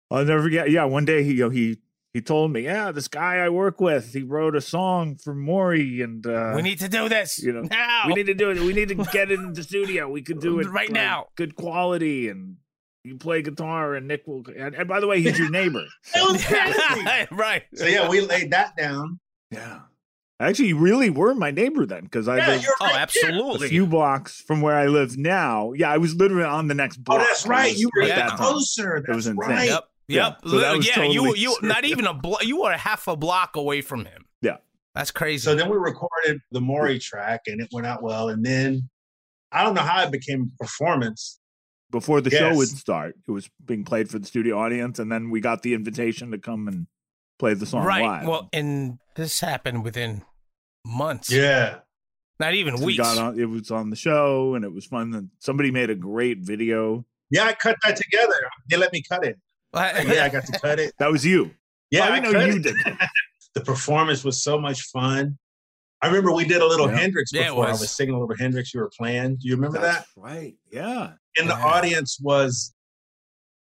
I'll never forget. Yeah, one day he you know, he he told me, yeah, this guy I work with, he wrote a song for Maury, and uh,
we need to do this
you know,
now
we need to do it. We need to get it in the studio. We could do it
Right
like,
now.
good quality, and you play guitar, and Nick will. And, and by the way, he's your neighbor.
It was crazy.
right
so yeah, we laid that down.
yeah, actually, you really were my neighbor then, because I
Yeah,
lived
you're
oh
right there.
a few blocks from where I live now. Yeah, I was literally on the next block.
Oh,
block.
that's right. You were
Yeah.
that
closer. That's
was insane.
right.
yep
Yeah,
yep
so that was
yeah you
totally
you not
true.
even a blo- you were half a block away from him
Yeah.
that's crazy
So then we recorded the Maury track, and it went out well. And then I don't know how it became performance.
before the show would start. It was being played for the studio audience, and then we got the invitation to come and play the song
right
live.
well and this happened within months
Yeah.
not even
So we
weeks
got on. It was on the show, and it was fun. And somebody made a great video.
Yeah, I cut that together. They let me cut it. Yeah, I got to cut it.
That was you.
Yeah,
I
I,
know
cut
you
it.
did.
the performance was so much fun. I remember we did a little
Yeah.
Hendrix
Yeah, it
before. I
was.
was singing a little Hendrix. You were playing. Do you remember
That's
that?
right. Yeah.
And the audience was,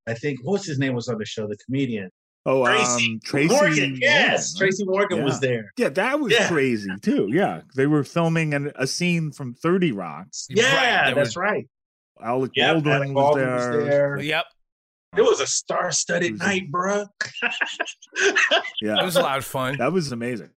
I think, what's his name was on the show? The comedian
Oh,
Tracy
um, Tracy
Morgan. Yes,
Morgan, right?
Tracy Morgan
Yeah.
was there.
Yeah, that was
Yeah.
crazy too. Yeah, they were filming an, a scene from Thirty Rocks.
Yeah,
there
that's
was-
right.
Alec
Yeah,
Baldwin,
Alec
was, there.
was there.
Yep.
It was a star-studded
It was a-
night, bruh.
Yeah,
It was a lot of fun.
That was amazing.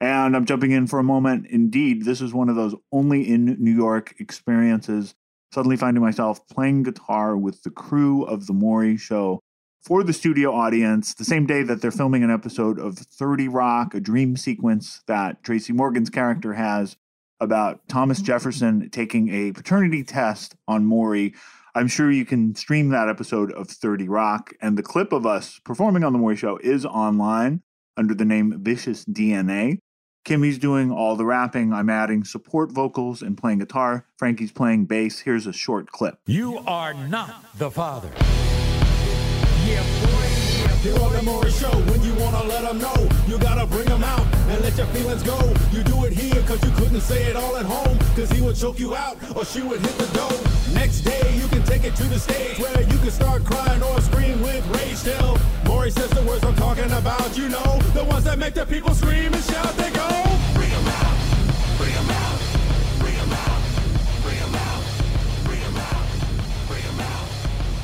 And I'm jumping in for a moment. Indeed, this is one of those only in New York experiences. Suddenly finding myself playing guitar with the crew of The Maury Show for the studio audience the same day that they're filming an episode of 30 Rock, a dream sequence that Tracy Morgan's character has about Thomas mm-hmm. Jefferson taking a paternity test on Maury. I'm sure you can stream that episode of 30 Rock, and the clip of us performing on The Maury Show is online under the name Vicious DNA. Kimmy's doing all the rapping. I'm adding support vocals and playing guitar. Frankie's playing bass. Here's a short clip.
You are not the father.
Here on the Maury Show, when you wanna let them know, you gotta bring them out and let your feelings go. You do it here cause you couldn't say it all at home, cause he would choke you out or she would hit the dough. Next day, you can take it to the stage where you can start crying or scream with rage. Till Maury says the words I'm talking about, you know, the ones that make the people scream and shout, they go. Bring them out, bring them out, bring them out, bring them out, bring them out, bring them out,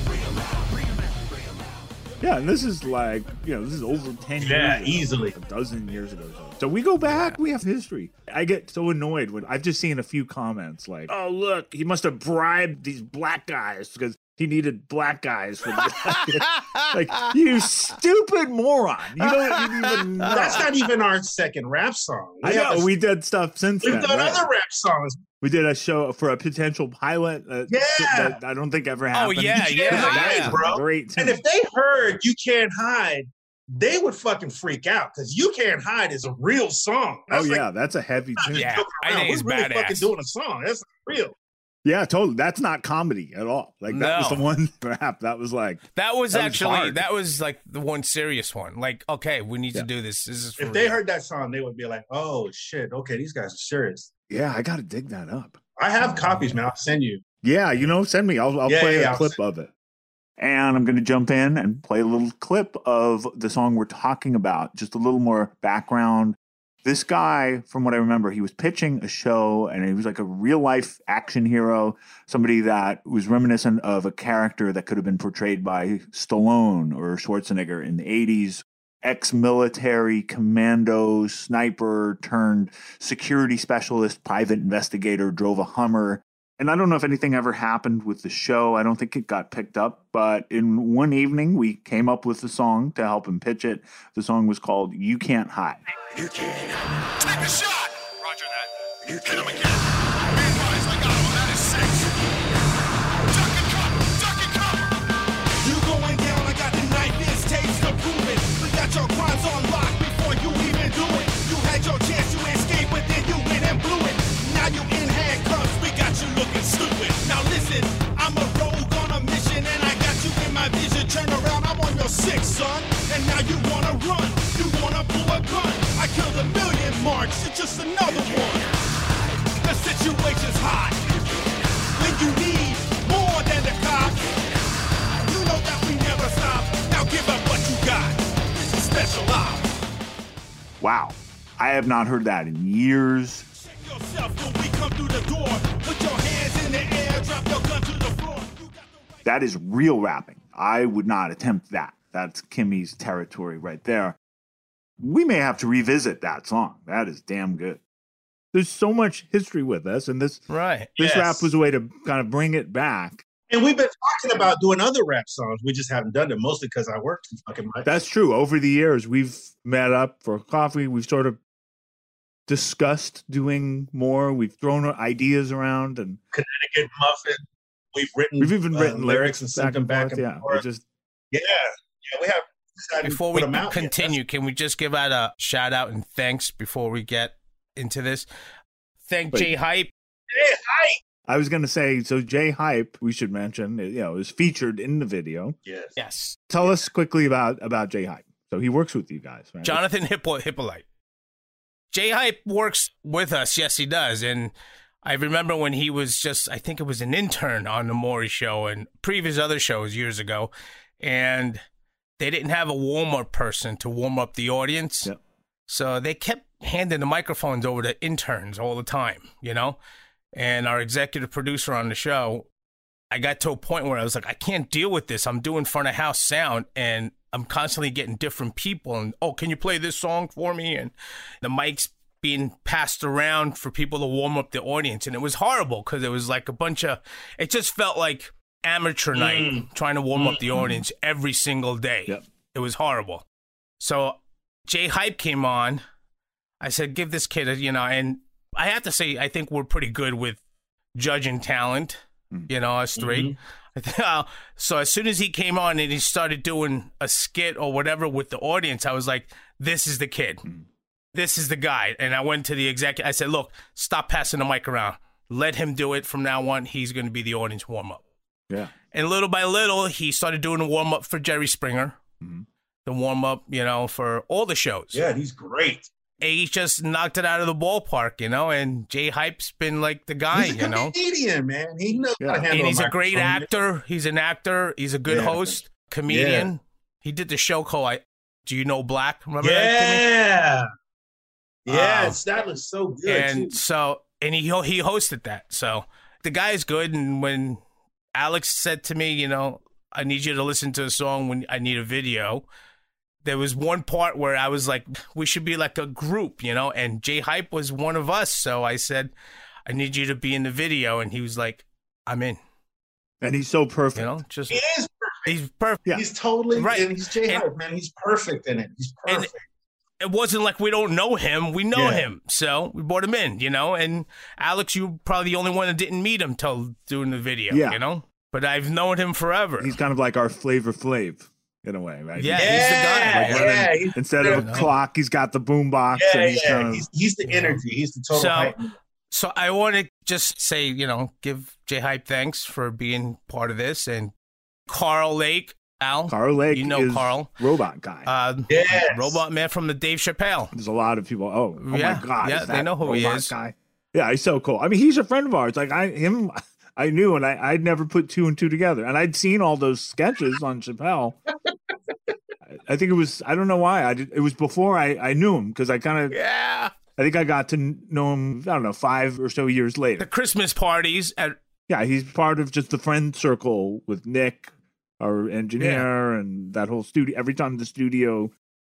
bring them out, bring them out, bring them out.
Yeah, and this is like, you know, this is over 10 years
Yeah,
ago,
easily.
A dozen years ago. So. So we go back, we have history. I get so annoyed when I've just seen a few comments like, oh, look, he must have bribed these black guys because he needed black guys for the. like, you stupid moron. You don't even know.
That's not even our second rap song.
I know.
a-
We did stuff since
We've
then.
done
right?
other rap songs.
We did a show for a potential pilot. Uh,
Yeah.
that I don't think ever happened.
yeah,
You can't
yeah,
hide,
yeah.
bro.
Great.
And if they heard "You Can't Hide," they would fucking freak out because "You Can't Hide" is a real song.
Oh
like,
yeah, that's a heavy tune.
Yeah, I think it's
We're really
badass.
fucking doing a song. That's real.
Yeah, totally. That's not comedy at all. Like that was the one rap that was like
That was
That
actually
hard.
that was like the one serious one. Like, okay, we need to do this. This is for
If they heard that song, they would be like, "Oh shit, okay, these guys are serious."
Yeah, I got to dig that up.
I have copies, man. I'll send you.
Yeah, you know, send me. I'll, I'll
Yeah,
play
yeah,
a
I'll
clip
send-
of it. And I'm going to jump in and play a little clip of the song we're talking about, just a little more background. This guy, from what I remember, he was pitching a show and he was like a real life action hero, somebody that was reminiscent of a character that could have been portrayed by Stallone or Schwarzenegger in the 80s. Ex military commando sniper turned security specialist, private investigator, drove a Hummer. And I don't know if anything ever happened with the show. I don't think it got picked up. But in one evening, we came up with the song to help him pitch it. The song was called You Can't Hide.
You can't take a shot. Roger that. You can't again. Meanwhile, he's like, oh, that is six. Duck and cover, duck and cover.
You going down, I got the knife, this tapes to prove it. We got your crimes on lock before you even do it. You had your chance to escape, but then you went and blew it. Now you in Now listen, I'm a rogue on a mission, and I got you in my vision. Turn around, I'm on your six, son. And now you wanna run, you wanna pull a gun. I killed a million marks, you're just another one. The situation's hot. When you need more than the cops. You know that we never stop. Now give up what you got. This is special ops.
Wow. I have not heard that in years.
Yourself when we come through the door. Put your hands
That is real rapping. I would not attempt that. That's Kimmy's territory right there. We may have to revisit that song. That is damn good. There's so much history with us, and this
right.
this
Yes.
rap was a way to kind of bring it back.
And we've been talking about doing other rap songs. We just haven't done it mostly because I work too fucking much.
That's true. Over the years, we've met up for coffee. We've sort of discussed doing more. We've thrown ideas around, and
Connecticut Muffin. We've written.
we've even
uh,
written lyrics
and
back
sent them
and
back
forth.
and
Yeah, we just
Yeah, yeah, we have.
Before
we
we
'em out.
continue, can we just give out a shout out and thanks before we get into this? Thank
Wait.
Jay Hype.
Hey, hi.
I was going to say, so Jay Hype, we should mention, you know, is featured in the video.
Yes.
Yes.
Tell us quickly about about Jay Hype. So he works with you guys, right?
Jonathan Hippo- Hyppolite. Jay Hype works with us. Yes, he does. And I remember when he was just, I think it was an intern on the Maury show and previous other shows years ago. And they didn't have a warm up person to warm up the audience.
Yep.
So they kept handing the microphones over to interns all the time, you know? And our executive producer on the show, I got to a point where I was like, I can't deal with this. I'm doing front of house sound and I'm constantly getting different people. And, oh, can you play this song for me? And the mic's being passed around for people to warm up the audience. And it was horrible because it was like a bunch of, it just felt like amateur night mm. trying to warm up the mm-hmm. audience every single day.
Yep.
It was horrible. So Jay Hype came on. I said, give this kid a, you know, and I have to say, I think we're pretty good with judging talent, mm. you know, us 3 I think, uh, so as soon as he came on and he started doing a skit or whatever with the audience, I was like, this is the kid. This is the guy. And I went to the executive. I said, look, stop passing the mic around. Let him do it from now on. He's going to be the audience warm up.
Yeah.
And little by little, he started doing a warm up for Jerry Springer, mm-hmm. the warm up, you know, for all the shows.
Yeah, he's great.
And he just knocked it out of the ballpark, you know. And Jay Hype's been like the guy,
He's a
you know.
comedian, man. He knows how to handle
And he's a great actor. He's an actor. He's a good
Yeah.
host, comedian. He did the show called I, Do You Know Black? Remember that?
Yeah. Yeah,
Um,
that was so good.
and
too.
so and he he hosted that. So the guy is good. And when Alex said to me, you know, I need you to listen to a song when I need a video. There was one part where I was like, we should be like a group, you know, and Jay Hype was one of us. So I said, I need you to be in the video. And he was like, I'm in.
And he's so perfect.
You know, just
He is
he's perfect.
He's totally
Right.
And he's Jay
And-
Hype, man. He's perfect in it. He's
And-
perfect.
it wasn't like we don't know him. We know
Yeah.
him. So we brought him in, you know. And Alex, you're probably the only one that didn't meet him till doing the video,
Yeah.
you know. But I've known him forever.
He's kind of like our Flavor Flav. In a way, right?
Yeah,
He's-
he's the guy.
like
yeah,
running-
he's-
instead of a clock, he's got the boom box.
Yeah,
and he's
yeah.
kind of,
He's, he's the energy. He's the total
So-
hype.
So I want to just say, you know, give J Hype thanks for being part of this and Karl Lake, Al.
Karl Lake
you know
is
Karl,
robot guy.
uh,
Yes.
robot man from the Dave Chappelle.
There's a lot of people. Oh, oh
Yeah,
my god!
yeah, they know who he is.
Guy? Yeah, he's so cool. I mean, he's a friend of ours. Like I, him, I knew, and I, I'd never put two and two together. And I'd seen all those sketches on Chappelle. I- I think it was. I don't know why. I did. It was before I, I knew him because I kind of.
Yeah.
I think I got to know him. I don't know, five or so years later The.
Christmas parties at
Yeah, he's part of just the friend circle with Nick, our engineer, and that whole studio. Every time the studio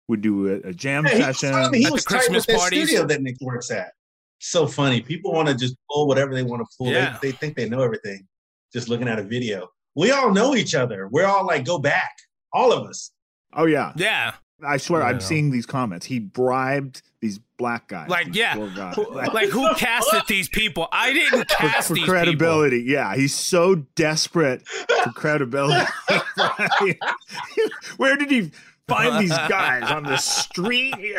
would do a, a jam
Yeah, he was
session.
telling he
At the
was tight
Christmas
with that
parties.
studio that Nick works at. So funny. People want to just pull whatever they want to pull.
Yeah.
They, they think they know everything just looking at a video. We all know each other. We're all like, go back. All of us.
oh yeah,
yeah,
I swear,
I
I'm seeing these comments. He bribed these black guys.
like yeah,
poor guys.
Who- like who casted these people? I didn't
for,
cast
for
these
credibility. Yeah, he's so desperate for credibility. Where did he find these guys on the street?
You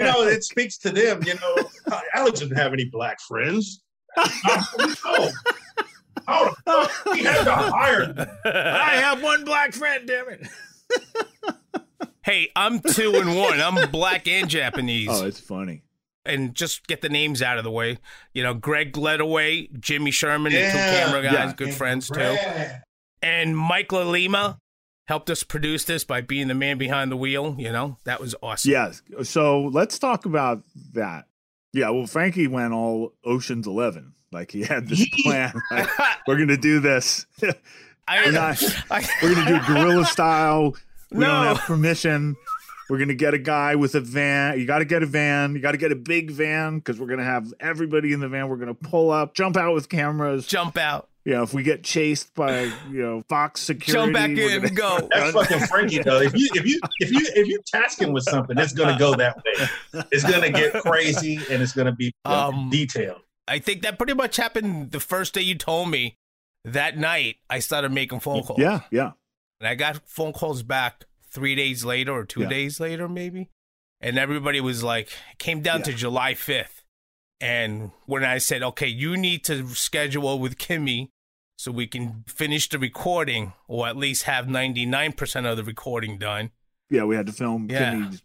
know, it speaks to them. You know, Alex didn't have any black friends. oh, how the fuck he had to hire them?
I have one black friend. Damn it!
Hey, I'm two and one. I'm black and Japanese.
Oh, it's funny.
and just get the names out of the way. You know, Greg Gledaway, Jimmy Sherman, the two camera guys,
yeah.
good friends too. And Mike Lima helped us produce this by being the man behind the wheel. You know, that was awesome.
Yes. So let's talk about that. Yeah. Well, Frankie went all Ocean's Eleven. Like he had this plan. like, we're gonna do this.
I,
We're not-
I-
We're gonna do guerrilla style. We
No.
don't have permission. We're gonna get a guy with a van. You got to get a van. You got to get a big van because we're gonna have everybody in the van. We're gonna pull up, jump out with cameras.
jump out,
You know, if we get chased by you know Fox security,
jump back in,
gonna-
go.
That's fucking Frankie though. If you if you if you if you task him with something, it's gonna go that way. It's gonna get crazy and it's gonna be
Um,
detailed.
I think that pretty much happened the first day you told me. That night, I started making phone calls.
Yeah, yeah.
And I got phone calls back three days later or two
Yeah.
days later, maybe. And everybody was like, it came down to July 5th. And when I said, okay, you need to schedule with Kimmy so we can finish the recording or at least have 99% of the recording done.
yeah, we had to film
Yeah.
Kimmy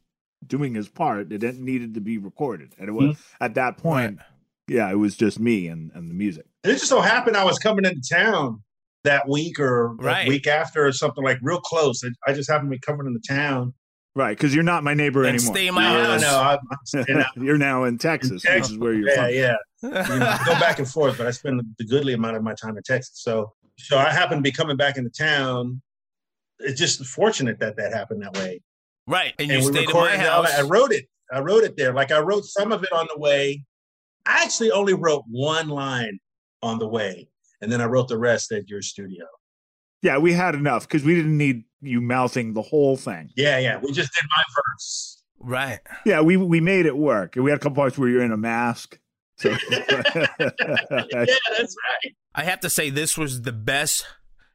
doing his part. It didn't needed to be recorded, and it was hmm. at that point. Yeah, it was just me and, and the music.
And it just so happened I was coming into town that week or
Right.
week after or something like real close. And I just happened to be coming into town.
Right, because you're not my neighbor
And
anymore.
stay in my
No,
house.
no, I'm, I'm
you're now in Texas, which is where you're
yeah,
from.
yeah. You know, I go back and forth, but I spend the goodly amount of my time in Texas. So, so I happen to be coming back into town. It's just fortunate that that happened that way.
Right. And you
and we
stayed in my
recorded it all-
house.
I wrote it. I wrote it there. Like I wrote some of it on the way. I actually only wrote one line on the way, and then I wrote the rest at your studio.
Yeah, we had enough because we didn't need you mouthing the whole thing.
Yeah, yeah. We just did my verse.
Right.
Yeah, we we made it work. We had a couple parts where you're in a mask. So
yeah, that's right.
I have to say this was the best.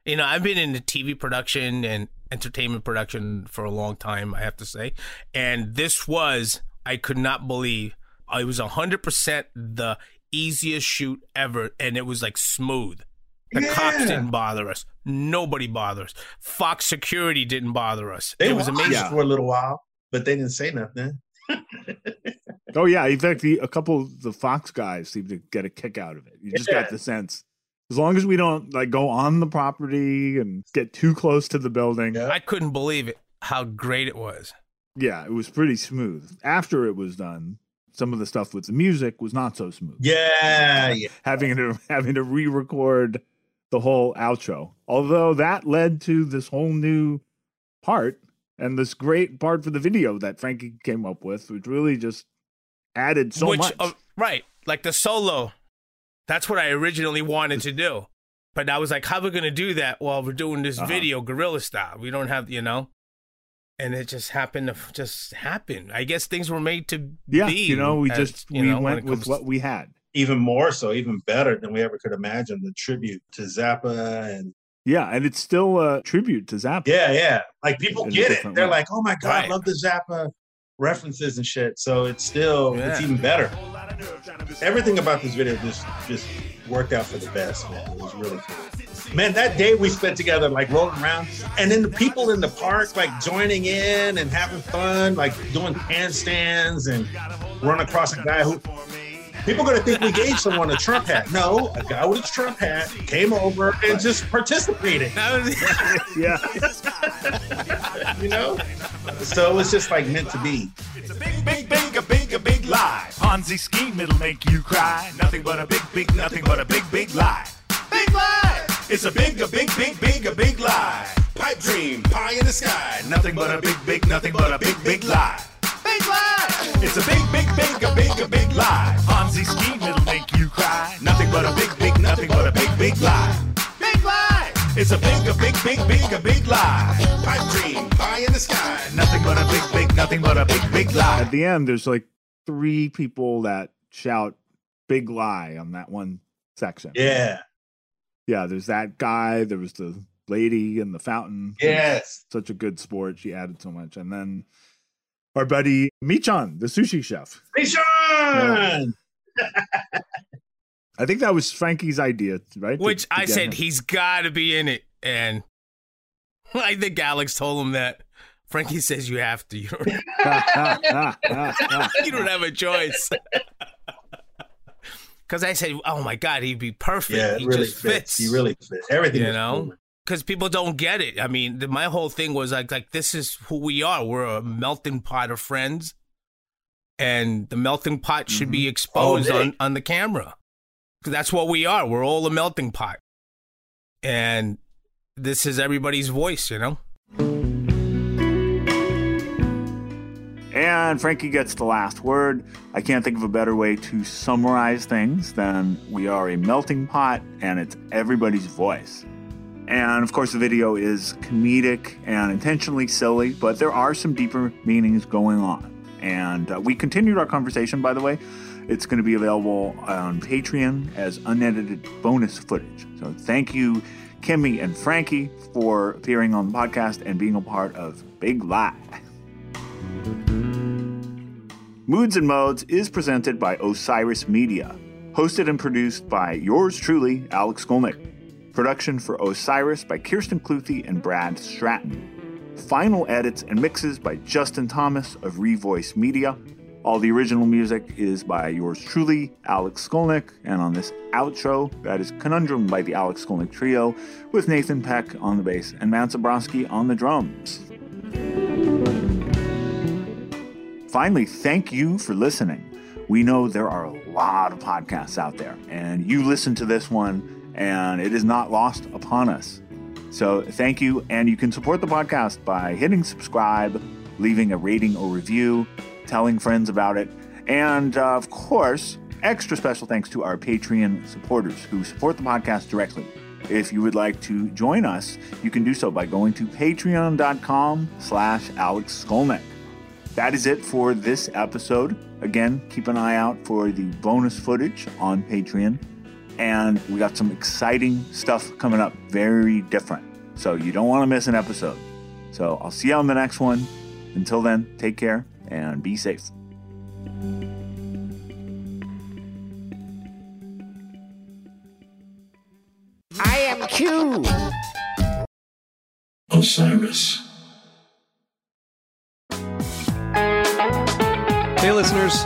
You know, I've been in the TV production and entertainment production for a long time, I have to say. And this was, I could not believe, it was 100% the easiest shoot ever. And it was like smooth. The cops didn't bother us. Nobody bothered us. Fox security didn't bother us.
They
it was
watched
amazing.
for a little while, but they didn't say nothing.
oh yeah, in fact, the, a couple of the Fox guys seem to get a kick out of it. You just
Yeah.
got the sense. As long as we don't like go on the property and get too close to the building,
Yeah.
I couldn't believe it, how great it was.
yeah, it was pretty smooth. After it was done, some of the stuff with the music was not so smooth.
Yeah, yeah.
having to having to re-record the whole outro. Although that led to this whole new part and this great part for the video that Frankie came up with, which really just added so
Which,
much.
uh, right, like the solo. That's what I originally wanted to do. But I was like, how are we going to do that while we're doing this
Uh-huh.
video guerrilla style? We don't have, you know? And it just happened to f- just happen. I guess things were made to
yeah,
be.
you know, we
as-
just we
know,
went with what we had.
Even more so, even better than we ever could imagine. The tribute to Zappa and
Yeah, and it's still a tribute to Zappa.
Yeah, yeah. Like people
In
get it. They're
way.
like, "Oh my god, I love the Zappa references and shit." So it's still it's even better. Everything about this video just just worked out for the best, man. It was really cool. Man, that day we spent together, like rolling around, and then the people in the park, like joining in and having fun, like doing handstands and run across a guy who people are gonna think we gave someone a Trump hat. No, a guy with a Trump hat came over and just participated.
Yeah.
you know? So it was just like meant to be.
It's a big, big, big, a big, a big lie. Ponzi scheme, it'll make you cry. Nothing but a big, big, nothing but a big, big lie. Big lie! It's a big, a big, big, big, a big lie. Pipe dream, pie in the sky. Nothing but a big, big, nothing but a big, big lie. Big lie! It's a big, big, big, a big, a big lie. Ponzi scheme, it'll make you cry. Nothing but a big, big, nothing but a big, big lie. Big lie! It's a big, a big, big, big, a big lie. Pipe dream, pie in the sky. Nothing but a big, big, nothing but a big, big lie.
At the end, there's like three people that shout "big lie" on that one section.
Yeah.
Yeah, there's that guy. There was the lady in the fountain.
Yes.
Such a good sport. She added so much. And then our buddy Michan, the sushi chef.
Sean!
I think that was Frankie's idea, right?
Which
to
I said
him.
he's got to be in it, and I think Alex told him that. Frankie says you have to. You don't, you don't have a choice. Because I said, "Oh my God, he'd be perfect.
Yeah, it
he
really
just
fits.
fits.
He really fits. Everything
you know."
cool.
Because people don't get it. I mean, the, my whole thing was like, like this is who we are. We're a melting pot of friends, and the melting pot should be
mm-hmm. exposed
on on the camera. that's what we are. We're all a melting pot, and this is everybody's voice. You know.
And Frankie gets the last word. I can't think of a better way to summarize things than we are a melting pot and it's everybody's voice. And of course, the video is comedic and intentionally silly, but there are some deeper meanings going on. And uh, we continued our conversation, by the way. It's going to be available on Patreon as unedited bonus footage. So thank you, Kimmy and Frankie, for appearing on the podcast and being a part of Big Lie. Moods and Modes is presented by Osiris Media, hosted and produced by yours truly, Alex Skolnick. Production for Osiris by Kirsten Cluthe and Brad Stratton. Final edits and mixes by Justin Thomas of Revoice Media. All the original music is by yours truly, Alex Skolnick. And on this outro, that is Conundrum by the Alex Skolnick Trio, with Nathan Peck on the bass and Matt Zebroski on the drums. Finally, thank you for listening. We know there are a lot of podcasts out there, and you listen to this one, and it is not lost upon us. So, thank you, and you can support the podcast by hitting subscribe, leaving a rating or review, telling friends about it, and uh, of course, extra special thanks to our Patreon supporters who support the podcast directly. If you would like to join us, you can do so by going to patreon.com slash Alex Skolnick. That is it for this episode. Again, keep an eye out for the bonus footage on Patreon. And we got some exciting stuff coming up, very different. So you don't want to miss an episode. So I'll see you on the next one. Until then, take care and be safe.
I am Q.
Osiris.
Hey, listeners.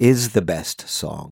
is the best song.